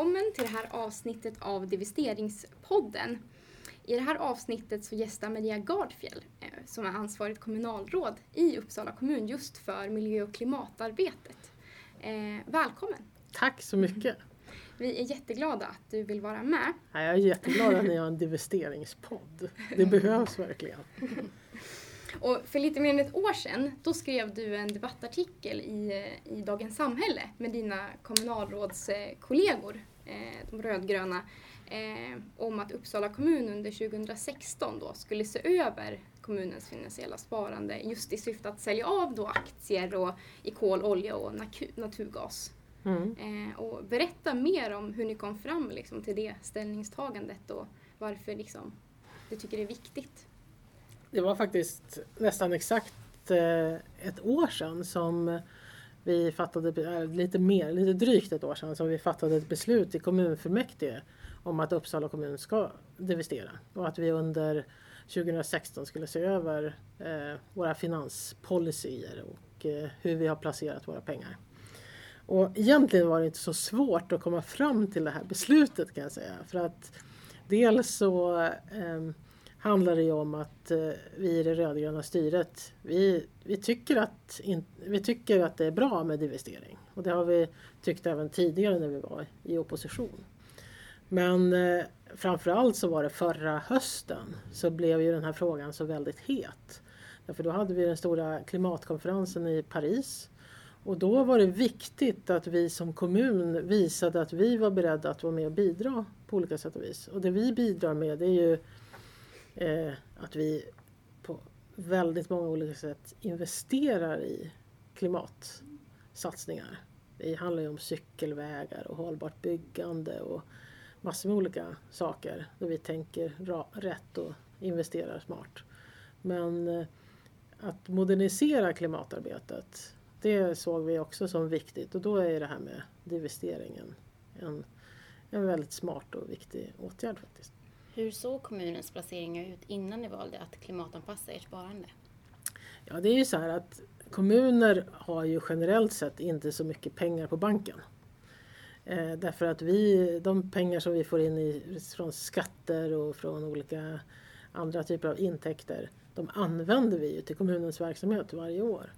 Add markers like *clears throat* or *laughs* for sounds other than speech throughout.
välkommen till det här avsnittet av Divesteringspodden. I det här avsnittet så gästar Maria Gardfjell eh, som är ansvarigt kommunalråd i Uppsala kommun just för miljö och klimatarbetet. Eh, välkommen! Tack så mycket! Vi är jätteglada att du vill vara med. Jag är jätteglad att ni har en *laughs* divesteringspodd. Det behövs verkligen. Och för lite mer än ett år sedan då skrev du en debattartikel i, i Dagens Samhälle med dina kommunalrådskollegor, eh, de rödgröna, eh, om att Uppsala kommun under 2016 då skulle se över kommunens finansiella sparande just i syfte att sälja av då aktier och, i kol, olja och naturgas. Mm. Eh, och berätta mer om hur ni kom fram liksom, till det ställningstagandet och varför liksom, du tycker det är viktigt. Det var faktiskt nästan exakt eh, ett år sedan som vi fattade, eh, lite mer, lite drygt ett år sedan, som vi fattade ett beslut i kommunfullmäktige om att Uppsala kommun ska divestera och att vi under 2016 skulle se över eh, våra finanspolicyer och eh, hur vi har placerat våra pengar. Och egentligen var det inte så svårt att komma fram till det här beslutet kan jag säga. För att dels så eh, handlar det ju om att eh, vi i det rödgröna styret, vi, vi, tycker att in, vi tycker att det är bra med divestering. Och det har vi tyckt även tidigare när vi var i opposition. Men eh, framförallt så var det förra hösten så blev ju den här frågan så väldigt het. Därför då hade vi den stora klimatkonferensen i Paris. Och då var det viktigt att vi som kommun visade att vi var beredda att vara med och bidra på olika sätt och vis. Och det vi bidrar med det är ju eh, att vi på väldigt många olika sätt investerar i klimatsatsningar. Det handlar ju om cykelvägar och hållbart byggande och massor med olika saker där vi tänker rätt och investerar smart. Men eh, att modernisera klimatarbetet det såg vi också som viktigt och då är det här med divesteringen en, en väldigt smart och viktig åtgärd faktiskt. Hur såg kommunens placeringar ut innan ni valde att klimatanpassa ert sparande? Ja, det är ju så här att kommuner har ju generellt sett inte så mycket pengar på banken. Eh, därför att vi, de pengar som vi får in i, från skatter och från olika andra typer av intäkter, de använder vi ju till kommunens verksamhet varje år.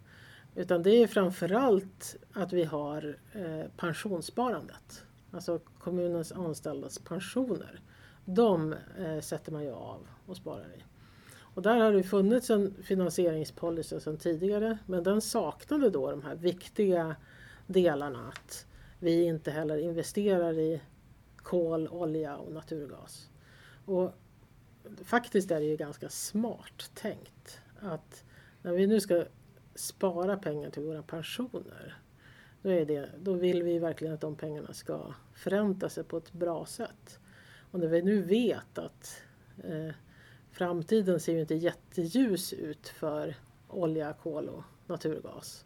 Utan det är framförallt att vi har eh, pensionssparandet. Alltså kommunens anställdas pensioner. De eh, sätter man ju av och sparar i. Och där har det funnits en finansieringspolicy sedan tidigare men den saknade då de här viktiga delarna att vi inte heller investerar i kol, olja och naturgas. Och faktiskt är det ju ganska smart tänkt att när vi nu ska spara pengar till våra pensioner då, är det, då vill vi verkligen att de pengarna ska förränta sig på ett bra sätt. Och när vi nu vet att eh, framtiden ser ju inte jätteljus ut för olja, kol och naturgas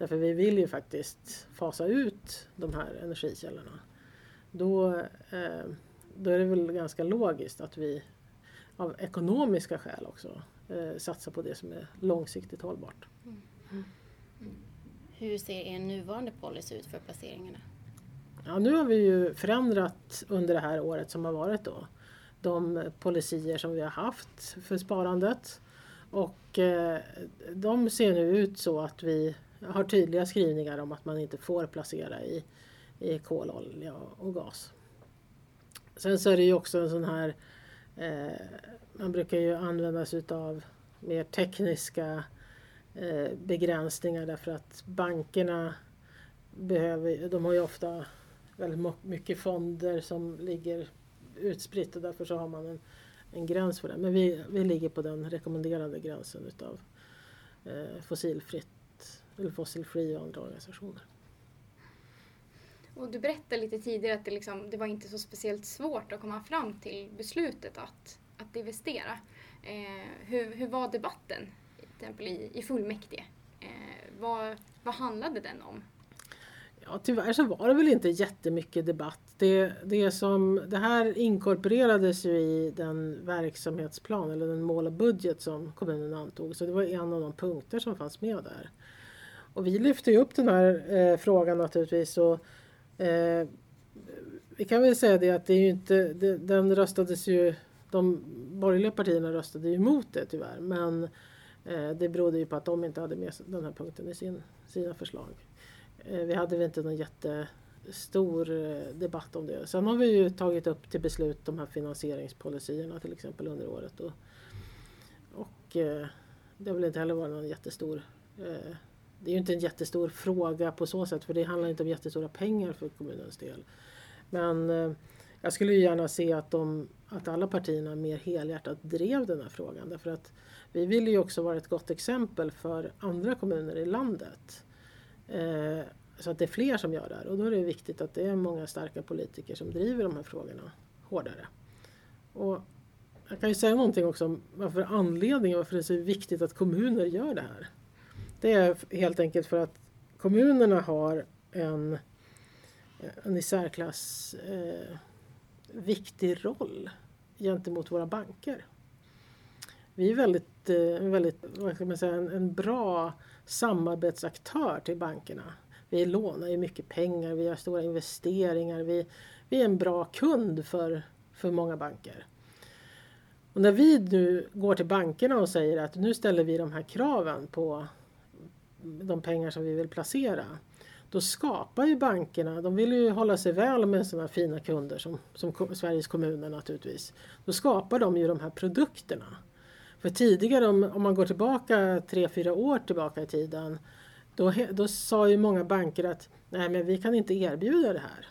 Därför vi vill ju faktiskt fasa ut de här energikällorna. Då, eh, då är det väl ganska logiskt att vi av ekonomiska skäl också eh, satsar på det som är långsiktigt hållbart. Mm. Mm. Hur ser er nuvarande policy ut för placeringarna? Ja, nu har vi ju förändrat under det här året som har varit då de policyer som vi har haft för sparandet. Och eh, de ser nu ut så att vi har tydliga skrivningar om att man inte får placera i, i kol, olja och gas. Sen så är det ju också en sån här, eh, man brukar ju använda sig utav mer tekniska eh, begränsningar därför att bankerna behöver, de har ju ofta väldigt mycket fonder som ligger utspritt och därför så har man en, en gräns för det. Men vi, vi ligger på den rekommenderade gränsen utav eh, fossilfritt eller fossilfri och andra organisationer. Och du berättade lite tidigare att det, liksom, det var inte så speciellt svårt att komma fram till beslutet att, att investera. Eh, hur, hur var debatten till exempel i, i fullmäktige? Eh, vad, vad handlade den om? Ja, tyvärr så var det väl inte jättemycket debatt. Det, det, som, det här inkorporerades ju i den verksamhetsplan eller den mål och budget som kommunen antog. Så det var en av de punkter som fanns med där. Och vi lyfte ju upp den här eh, frågan naturligtvis. Och, eh, vi kan väl säga det att det är ju inte, det, den röstades ju, de borgerliga partierna röstade ju emot det tyvärr. Men eh, det berodde ju på att de inte hade med den här punkten i sin, sina förslag. Eh, vi hade väl inte någon jättestor eh, debatt om det. Sen har vi ju tagit upp till beslut de här finansieringspolicyerna till exempel under året. Och, och det har väl inte heller varit någon jättestor det är ju inte en jättestor fråga på så sätt för det handlar inte om jättestora pengar för kommunens del. Men jag skulle ju gärna se att, de, att alla partierna mer helhjärtat drev den här frågan därför att vi vill ju också vara ett gott exempel för andra kommuner i landet. Eh, så att det är fler som gör det här och då är det viktigt att det är många starka politiker som driver de här frågorna hårdare. Och jag kan ju säga någonting också om varför anledningen varför det är så viktigt att kommuner gör det här. Det är helt enkelt för att kommunerna har en, en i särklass eh, viktig roll gentemot våra banker. Vi är väldigt, eh, väldigt vad ska man säga, en, en bra samarbetsaktör till bankerna. Vi lånar ju mycket pengar, vi gör stora investeringar, vi, vi är en bra kund för, för många banker. Och när vi nu går till bankerna och säger att nu ställer vi de här kraven på de pengar som vi vill placera. Då skapar ju bankerna, de vill ju hålla sig väl med sådana fina kunder som, som Sveriges kommuner naturligtvis. Då skapar de ju de här produkterna. För tidigare om, om man går tillbaka tre, fyra år tillbaka i tiden då, då sa ju många banker att nej men vi kan inte erbjuda det här.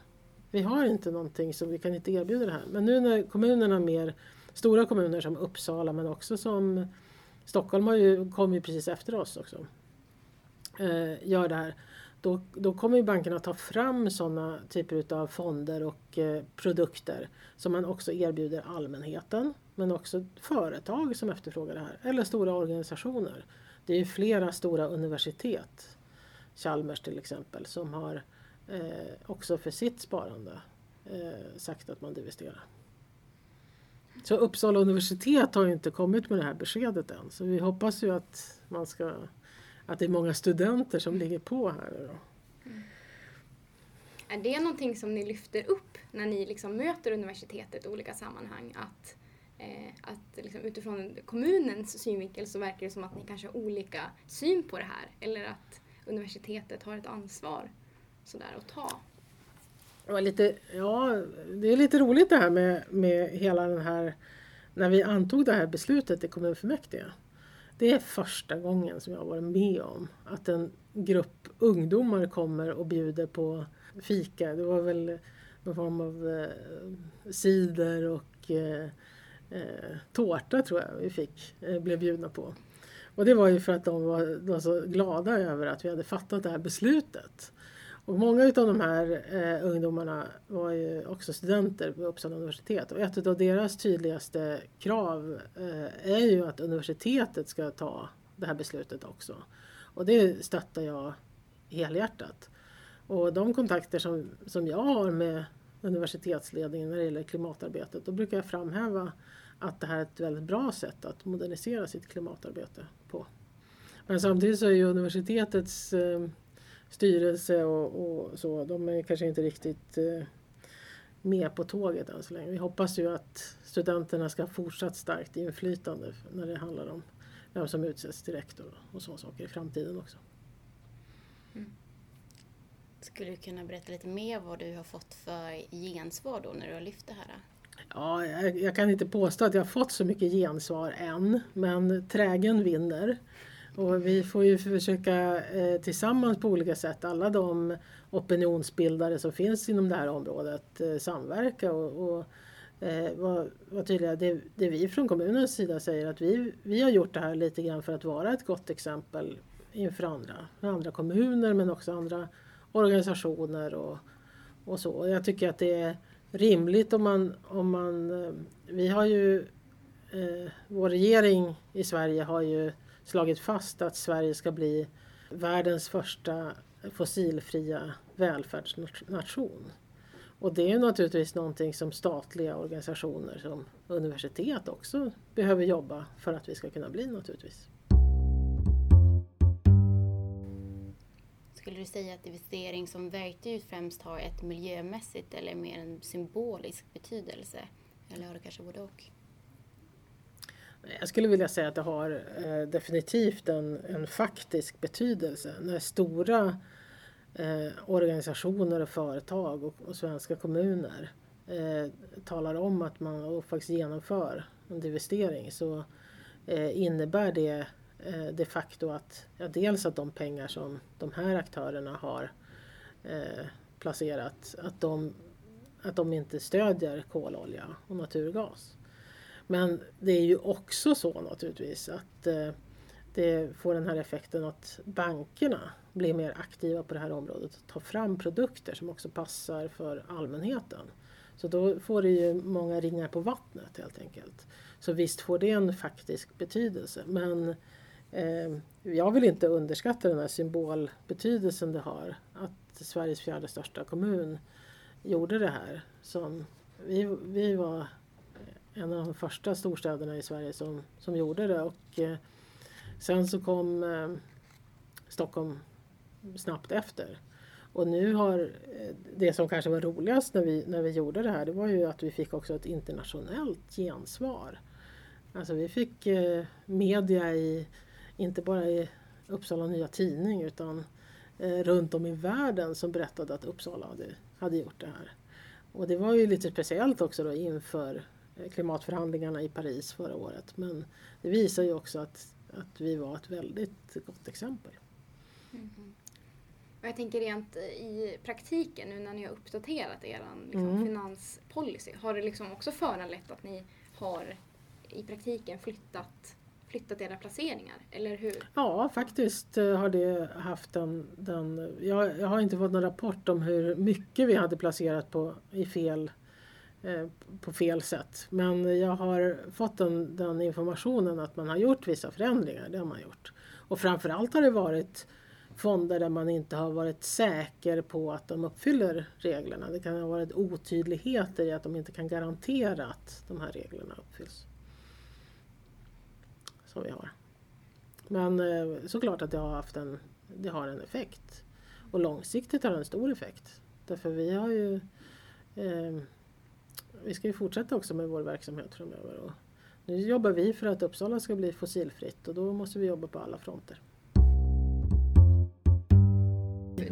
Vi har inte någonting som vi kan inte erbjuda det här. Men nu när kommunerna mer, stora kommuner som Uppsala men också som Stockholm har ju, kom ju precis efter oss också eh, gör det här, då, då kommer ju bankerna ta fram sådana typer av fonder och eh, produkter som man också erbjuder allmänheten men också företag som efterfrågar det här eller stora organisationer. Det är flera stora universitet, Chalmers till exempel, som har eh, också för sitt sparande eh, sagt att man divesterar. Så Uppsala universitet har inte kommit med det här beskedet än så vi hoppas ju att man ska att det är många studenter som ligger på här. Då. Mm. Är det någonting som ni lyfter upp när ni liksom möter universitetet i olika sammanhang? Att, Eh, att liksom utifrån kommunens synvinkel så verkar det som att ni kanske har olika syn på det här eller att universitetet har ett ansvar sådär att ta? Det, lite, ja, det är lite roligt det här med, med hela den här när vi antog det här beslutet i kommunfullmäktige det är första gången som jag har varit med om att en grupp ungdomar kommer och bjuder på fika. Det var väl någon form av eh, cider och eh, eh, tårta tror jag vi fick, eh, blev bjudna på. Och det var ju för att de var, de var så glada över att vi hade fattat det här beslutet. Och många av de här eh, ungdomarna var ju också studenter på Uppsala universitet och ett av deras tydligaste krav eh, är ju att universitetet ska ta det här beslutet också. Och det stöttar jag helhjärtat. Och de kontakter som, som jag har med universitetsledningen när det gäller klimatarbetet, då brukar jag framhäva att det här är ett väldigt bra sätt att modernisera sitt klimatarbete på. Men samtidigt så är ju universitetets eh, styrelse och, och, så, de är kanske inte riktigt eh, med på tåget än så länge. Vi hoppas ju att studenterna ska ha fortsatt starkt inflytande när det handlar om vem som utses till rektor och sådana saker i framtiden också. Skulle du kunna berätta lite mer vad du har fått för gensvar då när du har lyft det här? Ja, jag, jag kan inte påstå att jag har fått så mycket gensvar än, men trägen vinner. Och vi får ju försöka eh, tillsammans på olika sätt, alla de opinionsbildare som finns inom det här området, eh, samverka och, och eh, vara var tydliga. Det, det vi från kommunens sida säger att vi, vi har gjort det här lite grann för att vara ett gott exempel inför andra, andra kommuner men också andra organisationer och, och så. Jag tycker att det är rimligt om man, om man eh, vi har ju, eh, vår regering i Sverige har ju slagit fast att Sverige ska bli världens första fossilfria välfärdsnation. Och det är naturligtvis någonting som statliga organisationer som universitet också behöver jobba för att vi ska kunna bli naturligtvis. Skulle du säga att investering som verktyg främst har ett miljömässigt eller mer en symbolisk betydelse? Eller har det kanske både och? Jag skulle vilja säga att det har eh, definitivt en, en faktisk betydelse. När stora eh, organisationer och företag och, och svenska kommuner eh, talar om att man och faktiskt genomför en investering så eh, innebär det eh, de facto att ja, dels att de pengar som de här aktörerna har eh, placerat att de, att de inte stödjer kololja och naturgas. Men det är ju också så naturligtvis att eh, det får den här effekten att bankerna blir mer aktiva på det här området och tar fram produkter som också passar för allmänheten. Så då får det ju många ringar på vattnet helt enkelt. Så visst får det en faktisk betydelse. Men eh, Ehm, jag vill inte underskatta den här symbolbetydelsen det har att Sveriges fjärde största kommun gjorde det här. Som vi, vi var en av de första storstäderna i Sverige som, som gjorde det. Och, eh, sen så kom eh, Stockholm snabbt efter. Och nu har eh, det som kanske var roligast när vi, när vi gjorde det här det var ju att vi fick också ett internationellt gensvar. Alltså vi fick eh, media i, inte bara i Uppsala Nya Tidning utan eh, runt om i världen som berättade att Uppsala hade, hade gjort det här. Och det var ju lite speciellt också då inför eh, klimatförhandlingarna i Paris förra året. Men det visar ju också att, att vi var ett väldigt gott exempel. Mm. Och jag tänker rent i praktiken nu när ni har uppdaterat er liksom, mm. finanspolicy. Har det liksom också föranlett att ni har i praktiken flyttat, flyttat era placeringar? Eller hur? Ja, faktiskt eh, har det haft den... den jag, jag har inte fått någon rapport om hur mycket vi hade placerat på, i fel, eh, på fel sätt. Men jag har fått den, den informationen att man har gjort vissa förändringar. Det har man gjort. Och framförallt har det varit fonder där man inte har varit säker på att de uppfyller reglerna. Det kan ha varit otydligheter i att de inte kan garantera att de här reglerna uppfylls. Som vi har. Men eh, såklart att det har haft en, det har en effekt. Och långsiktigt har det en stor effekt. Därför vi har ju eh, Vi ska ju fortsätta också med vår verksamhet framöver. Och nu jobbar vi för att Uppsala ska bli fossilfritt och då måste vi jobba på alla fronter.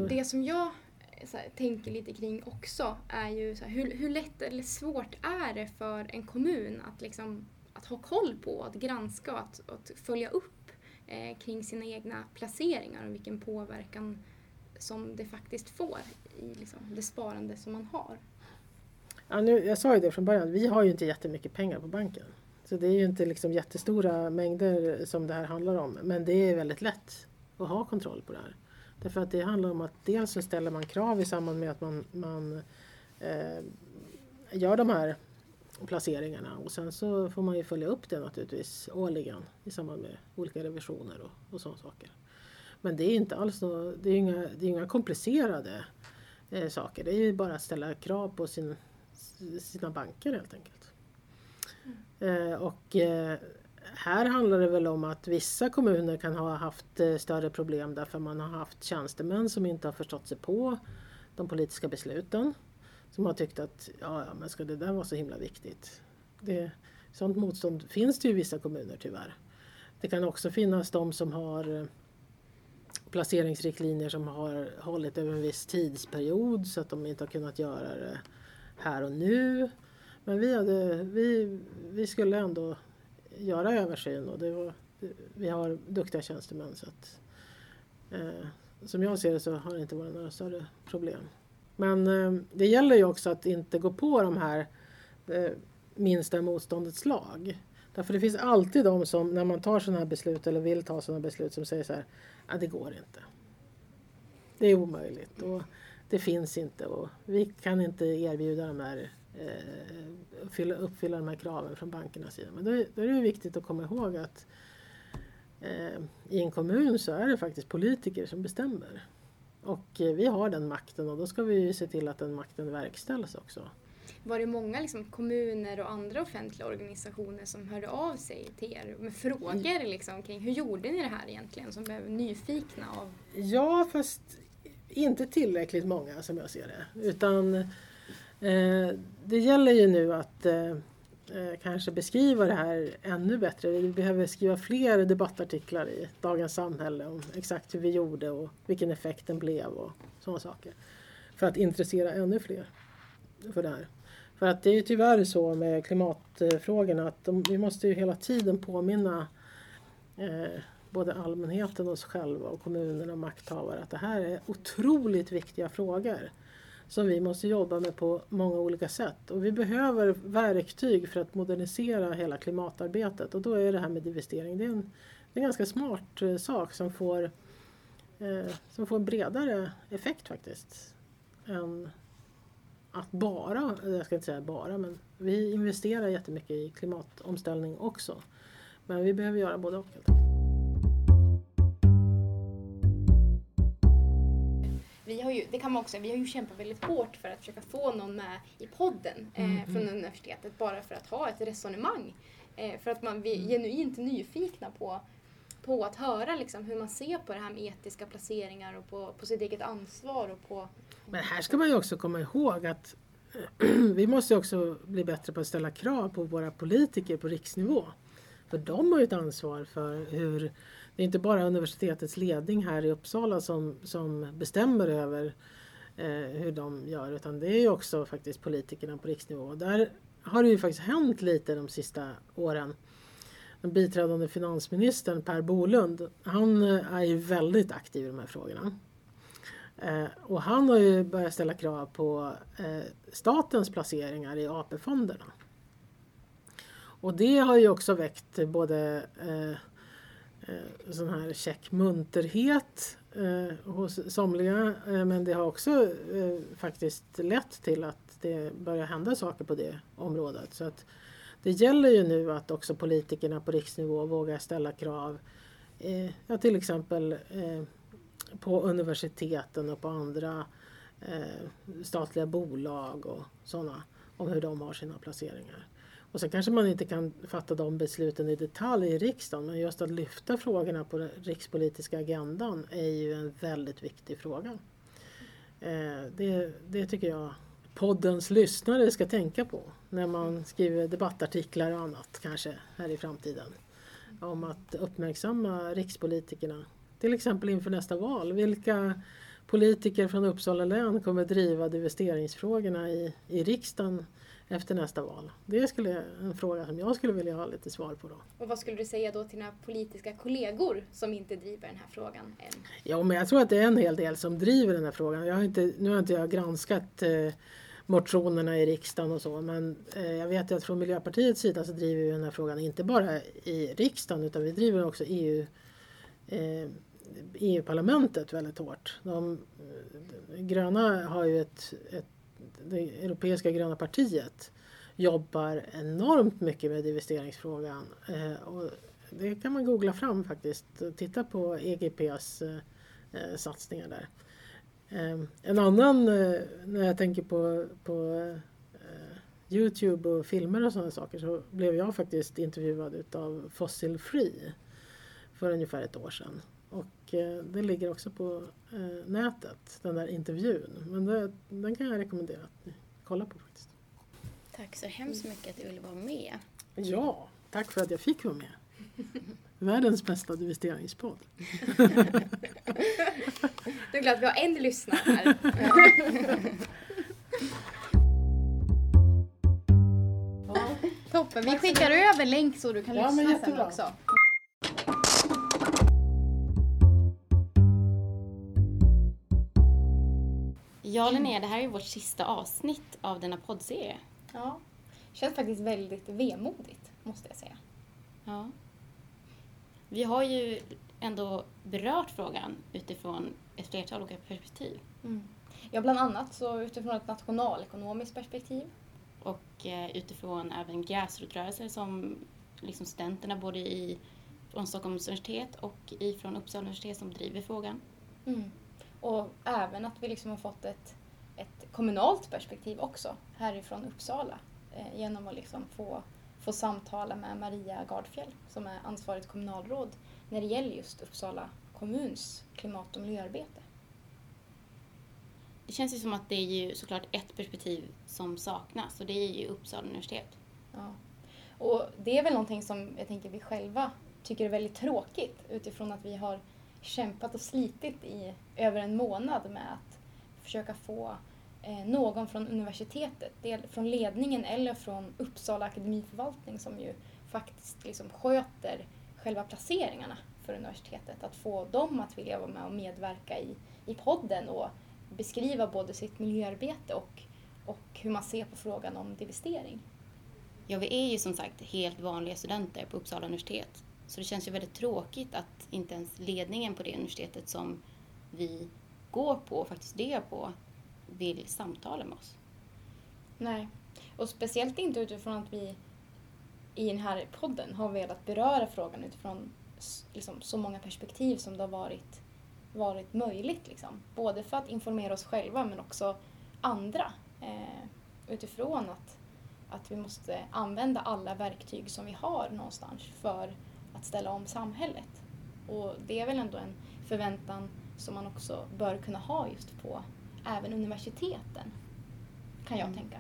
Det som jag eh, här, tänker lite kring också är ju så här, hur, hur lätt eller svårt är det för en kommun att, liksom, att ha koll på, att granska och att, att följa upp eh, kring sina egna placeringar och vilken påverkan som det faktiskt får i liksom, det sparande som man har. Ja, nu, jag sa ju det från början, vi har ju inte jättemycket pengar på banken. Så det är ju inte liksom jättestora mängder som det här handlar om. Men det är väldigt lätt att ha kontroll på det här. Därför att det handlar om att dels så ställer man krav i samband med att man, man eh, gör de här placeringarna och sen så får man ju följa upp det naturligtvis årligen i samband med olika revisioner och, och sådana saker. Men det är inte alls no, det är inga, det är inga komplicerade eh, saker. Det är ju bara att ställa krav på sin, sina banker helt enkelt. Mm. Eh, och eh, här handlar det väl om att vissa kommuner kan ha haft eh, större problem därför man har haft tjänstemän som inte har förstått sig på de politiska besluten. Som har tyckt att ja, ja men ska det där vara så himla viktigt? Det, sånt motstånd finns det ju i vissa kommuner tyvärr. Det kan också finnas de som har eh, placeringsriktlinjer som har hållit över en viss tidsperiod så att de inte har kunnat göra det här och nu. Men vi, hade, vi, vi skulle ändå göra översyn och det var, vi har duktiga tjänstemän så att eh, som jag ser det så har det inte varit några större problem. Men eh, det gäller ju också att inte gå på de här eh, minsta motståndets lag. Därför det finns alltid de som när man tar sådana här beslut eller vill ta sådana beslut som säger så här, att det går inte. Det är omöjligt och det finns inte och vi kan inte erbjuda de här eh, uppfylla, uppfylla de här kraven från bankernas sida. Men då, då är det viktigt att komma ihåg att eh, i en kommun så är det faktiskt politiker som bestämmer. Och eh, vi har den makten och då ska vi se till att den makten verkställs också. Var det många liksom, kommuner och andra offentliga organisationer som hörde av sig till er med frågor liksom, kring hur gjorde ni det här egentligen? Som blev nyfikna av? Ja, fast inte tillräckligt många som jag ser det. Utan eh, det gäller ju nu att eh, eh, kanske beskriva det här ännu bättre. Vi behöver skriva fler debattartiklar i Dagens Samhälle om exakt hur vi gjorde och vilken effekt den blev och sådana saker. För att intressera ännu fler för det här. För att det är ju tyvärr så med klimatfrågorna att de, vi måste ju hela tiden påminna eh, både allmänheten, oss själva och kommunerna och makthavare att det här är otroligt viktiga frågor som vi måste jobba med på många olika sätt. Och vi behöver verktyg för att modernisera hela klimatarbetet och då är det här med divestering det är en, det är en ganska smart eh, sak som får, eh, som får en bredare effekt faktiskt. Än att bara, jag ska inte säga bara, men vi investerar jättemycket i klimatomställning också. Men vi behöver göra både och. Helt enkelt. Vi har ju, det kan man också vi har ju kämpat väldigt hårt för att försöka få någon med i podden eh, Mhm. från universitetet bara för att ha ett resonemang. Eh, för att man vi är Mm. genuint nyfikna på, på att höra liksom, hur man ser på det här med etiska placeringar och på, på sitt eget ansvar och på Men här ska man ju också komma ihåg att *clears throat* vi måste också bli bättre på att ställa krav på våra politiker på riksnivå. För de har ju ett ansvar för hur, det är inte bara universitetets ledning här i Uppsala som, som bestämmer över eh, hur de gör utan det är ju också faktiskt politikerna på riksnivå. Där har det ju faktiskt hänt lite de sista åren. Den biträdande finansministern Per Bolund, han eh, är ju väldigt aktiv i de här frågorna. Eh, och han har ju börjat ställa krav på eh, statens placeringar i AP-fonderna. Och det har ju också väckt både eh, eh, sån här käck munterhet eh, hos somliga eh, men det har också eh, faktiskt lett till att det börjar hända saker på det området. Så att det gäller ju nu att också politikerna på riksnivå vågar ställa krav eh, ja, till exempel eh, på universiteten och på andra statliga bolag och sådana om hur de har sina placeringar. Och sen kanske man inte kan fatta de besluten i detalj i riksdagen men just att lyfta frågorna på den rikspolitiska agendan är ju en väldigt viktig fråga. Eh, det, det tycker jag poddens lyssnare ska tänka på när man skriver debattartiklar och annat kanske här i framtiden. Om att uppmärksamma rikspolitikerna till exempel inför nästa val. Vilka politiker från Uppsala län kommer driva investeringsfrågorna i, i riksdagen efter nästa val? Det skulle en fråga som jag skulle vilja ha lite svar på då. Och vad skulle du säga då till dina politiska kollegor som inte driver den här frågan än? Ja, men jag tror att det är en hel del som driver den här frågan. Jag har inte, nu har inte jag granskat eh, motionerna i riksdagen och så, men eh, jag vet att från Miljöpartiets sida så driver vi den här frågan inte bara i riksdagen utan vi driver också EU eh, EU-parlamentet väldigt hårt. De, de gröna har ju ett, ett, det europeiska gröna partiet jobbar enormt mycket med investeringsfrågan. Eh, och det kan man googla fram faktiskt. Titta på EGPs eh, satsningar där. Eh, en annan, när jag tänker på, på Youtube och filmer och sådana saker så blev jag faktiskt intervjuad utav Fossil Free för ungefär ett år sedan. Och eh, det ligger också på eh, nätet, den där intervjun. Men det, den kan jag rekommendera att ni kollar på faktiskt. Tack så hemskt mycket att du ville vara med. Ja, tack för att jag fick vara med. Världens bästa investeringspodd. *laughs* Jag är glad att vi har en lyssnare här. Toppen, vi skickar över länk så du kan Ja, lyssna sen också. Ja Linnea, det här är vårt sista avsnitt av denna poddserie. Ja. Känns faktiskt väldigt vemodigt, måste jag säga. Ja. Vi har ju ändå berört frågan utifrån ett flertal olika perspektiv. Ja, bland annat så utifrån ett nationalekonomiskt perspektiv. Och eh, utifrån även gräsrotrörelser som liksom studenterna både i, från Stockholms universitet och ifrån Uppsala universitet som driver frågan. Mm. Och även att vi liksom har fått ett, ett kommunalt perspektiv också härifrån Uppsala eh, genom att liksom få, få samtala med Maria Gardfjell som är ansvarigt kommunalråd när det gäller just Uppsala kommuns klimat och miljöarbete. det känns ju som att det är ju såklart ett perspektiv som saknas och det är ju Uppsala universitet. Ja. Och det är väl någonting som jag tänker vi själva tycker är väldigt tråkigt utifrån att vi har kämpat och slitit i över en månad med att försöka få eh, någon från universitetet, del från ledningen eller från Uppsala akademiförvaltning som ju faktiskt liksom sköter själva placeringarna för universitetet, att få dem att vilja vara med och medverka i, i podden och beskriva både sitt miljöarbete och, och hur man ser på frågan om divestering. Ja, vi är ju som sagt helt vanliga studenter på Uppsala universitet. Så det känns ju väldigt tråkigt att inte ens ledningen på det universitetet som vi går på och faktiskt det på vill samtala med oss. Nej, och speciellt inte utifrån att vi i den här podden har velat beröra frågan utifrån liksom, så många perspektiv som det har varit, varit möjligt. Liksom. Både för att informera oss själva men också andra. Eh, utifrån att, att vi måste använda alla verktyg som vi har någonstans för att ställa om samhället. Och det är väl ändå en förväntan som man också bör kunna ha just på även universiteten, kan jag mm. tänka.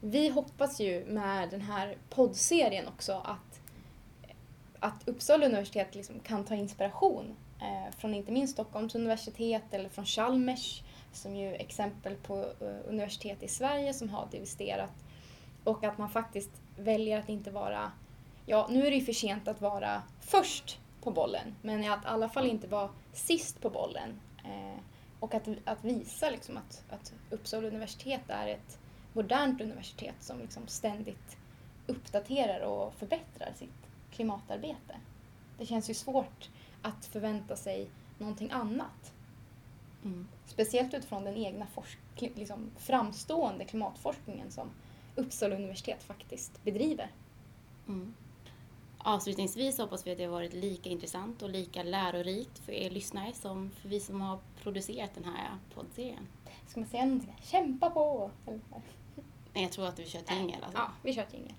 Vi hoppas ju med den här poddserien också att, att Uppsala universitet liksom kan ta inspiration eh, från inte minst Stockholms universitet eller från Chalmers som ju är exempel på uh, universitet i Sverige som har divesterat och att man faktiskt väljer att inte vara, ja nu är det ju för sent att vara först på bollen, men att i alla fall inte vara sist på bollen. Eh, och att, att visa liksom att, att Uppsala universitet är ett modernt universitet som liksom ständigt uppdaterar och förbättrar sitt klimatarbete. Det känns ju svårt att förvänta sig någonting annat. Mm. Speciellt utifrån den egna liksom framstående klimatforskningen som Uppsala universitet faktiskt bedriver. Mm. Avslutningsvis hoppas vi att det har varit lika intressant och lika lärorikt för er lyssnare som för vi som har producerat den här poddserien. Ska man säga någonting? Kämpa på! Nej, jag tror att du kör jingel. Alltså. Ja, vi kör jingel.